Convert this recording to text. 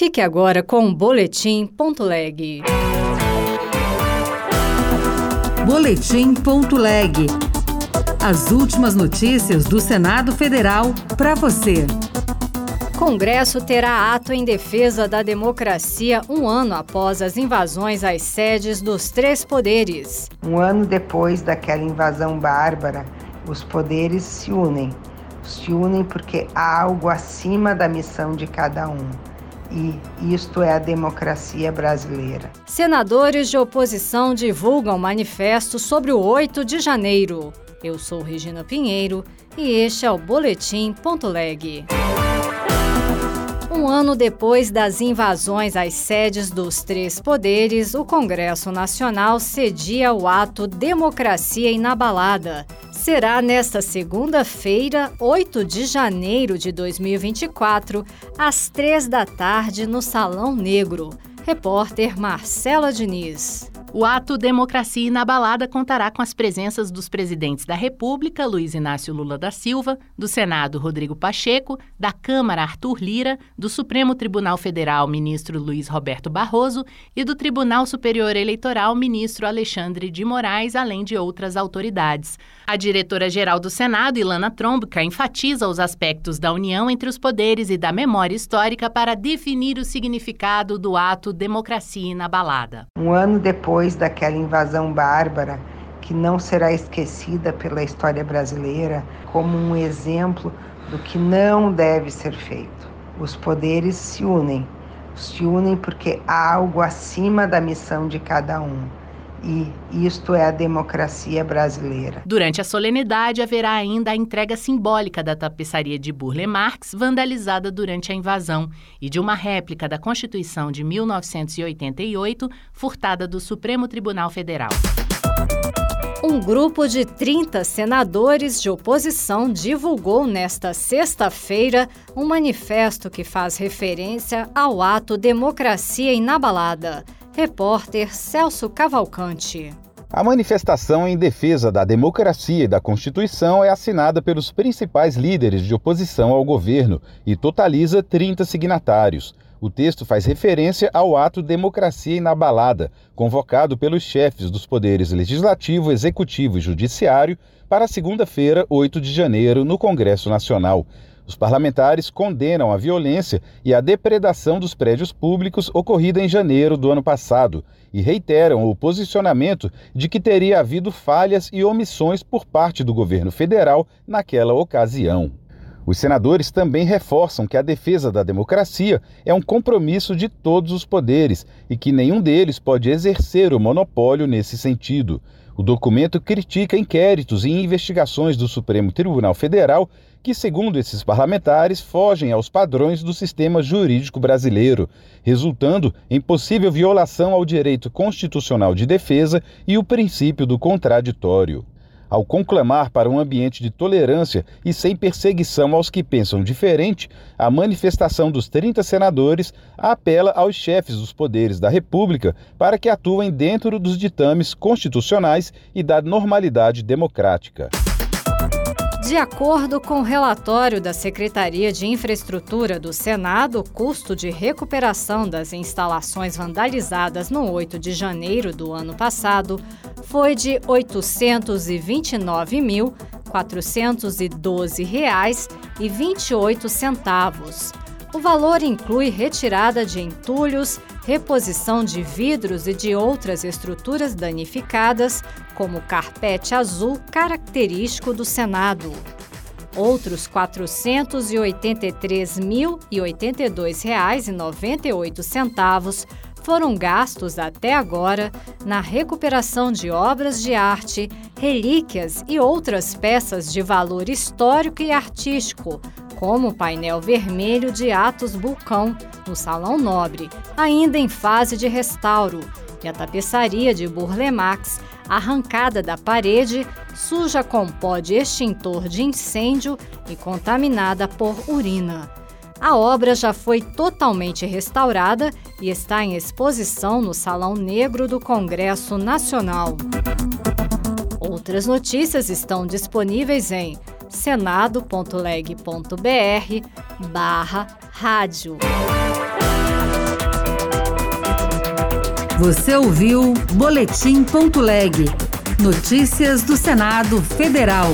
Fique agora com o Boletim.leg. Boletim.leg. As últimas notícias do Senado Federal para você. Congresso terá ato em defesa da democracia um ano após as invasões às sedes dos três poderes. Um ano depois daquela invasão bárbara, os poderes se unem. Se unem porque há algo acima da missão de cada um e isto é a democracia brasileira. Senadores de oposição divulgam manifesto sobre o 8 de janeiro. Eu sou Regina Pinheiro e este é o Boletim Ponto Leg. Um ano depois das invasões às sedes dos três poderes, o Congresso Nacional cedia o ato Democracia Inabalada. Será nesta segunda-feira, 8 de janeiro de 2024, às três da tarde, no Salão Negro. Repórter Marcela Diniz. O ato Democracia Inabalada contará com as presenças dos presidentes da República, Luiz Inácio Lula da Silva, do Senado, Rodrigo Pacheco, da Câmara, Arthur Lira, do Supremo Tribunal Federal, ministro Luiz Roberto Barroso e do Tribunal Superior Eleitoral, ministro Alexandre de Moraes, além de outras autoridades. A diretora-geral do Senado, Ilana Trombica, enfatiza os aspectos da união entre os poderes e da memória histórica para definir o significado do ato Democracia Inabalada. Um ano depois daquela invasão bárbara que não será esquecida pela história brasileira como um exemplo do que não deve ser feito. Os poderes se unem, se unem porque há algo acima da missão de cada um e isto é a democracia brasileira. Durante a solenidade haverá ainda a entrega simbólica da tapeçaria de Burle Marx, vandalizada durante a invasão, e de uma réplica da Constituição de 1988, furtada do Supremo Tribunal Federal. Um grupo de 30 senadores de oposição divulgou nesta sexta-feira um manifesto que faz referência ao ato Democracia Inabalada. Repórter Celso Cavalcante. A manifestação em defesa da democracia e da Constituição é assinada pelos principais líderes de oposição ao governo e totaliza 30 signatários. O texto faz referência ao ato Democracia Inabalada, convocado pelos chefes dos poderes legislativo, executivo e judiciário para segunda-feira, 8 de janeiro, no Congresso Nacional. Os parlamentares condenam a violência e a depredação dos prédios públicos ocorrida em janeiro do ano passado e reiteram o posicionamento de que teria havido falhas e omissões por parte do governo federal naquela ocasião. Os senadores também reforçam que a defesa da democracia é um compromisso de todos os poderes e que nenhum deles pode exercer o monopólio nesse sentido. O documento critica inquéritos e investigações do Supremo Tribunal Federal que, segundo esses parlamentares, fogem aos padrões do sistema jurídico brasileiro, resultando em possível violação ao direito constitucional de defesa e o princípio do contraditório. Ao conclamar para um ambiente de tolerância e sem perseguição aos que pensam diferente, a manifestação dos 30 senadores apela aos chefes dos poderes da República para que atuem dentro dos ditames constitucionais e da normalidade democrática. De acordo com o relatório da Secretaria de Infraestrutura do Senado, o custo de recuperação das instalações vandalizadas no 8 de janeiro do ano passado foi de R$ 829.412,28. O valor inclui retirada de entulhos, reposição de vidros e de outras estruturas danificadas, como o carpete azul característico do Senado. Outros R$ 483.082,98 foram gastos até agora na recuperação de obras de arte, relíquias e outras peças de valor histórico e artístico, como o painel vermelho de Atos Bulcão, no Salão Nobre, ainda em fase de restauro, e a tapeçaria de Burle Marx, arrancada da parede, suja com pó de extintor de incêndio e contaminada por urina. A obra já foi totalmente restaurada e está em exposição no Salão Negro do Congresso Nacional. Outras notícias estão disponíveis em senado.leg.br barra rádio. Você ouviu Boletim.leg. Notícias do Senado Federal.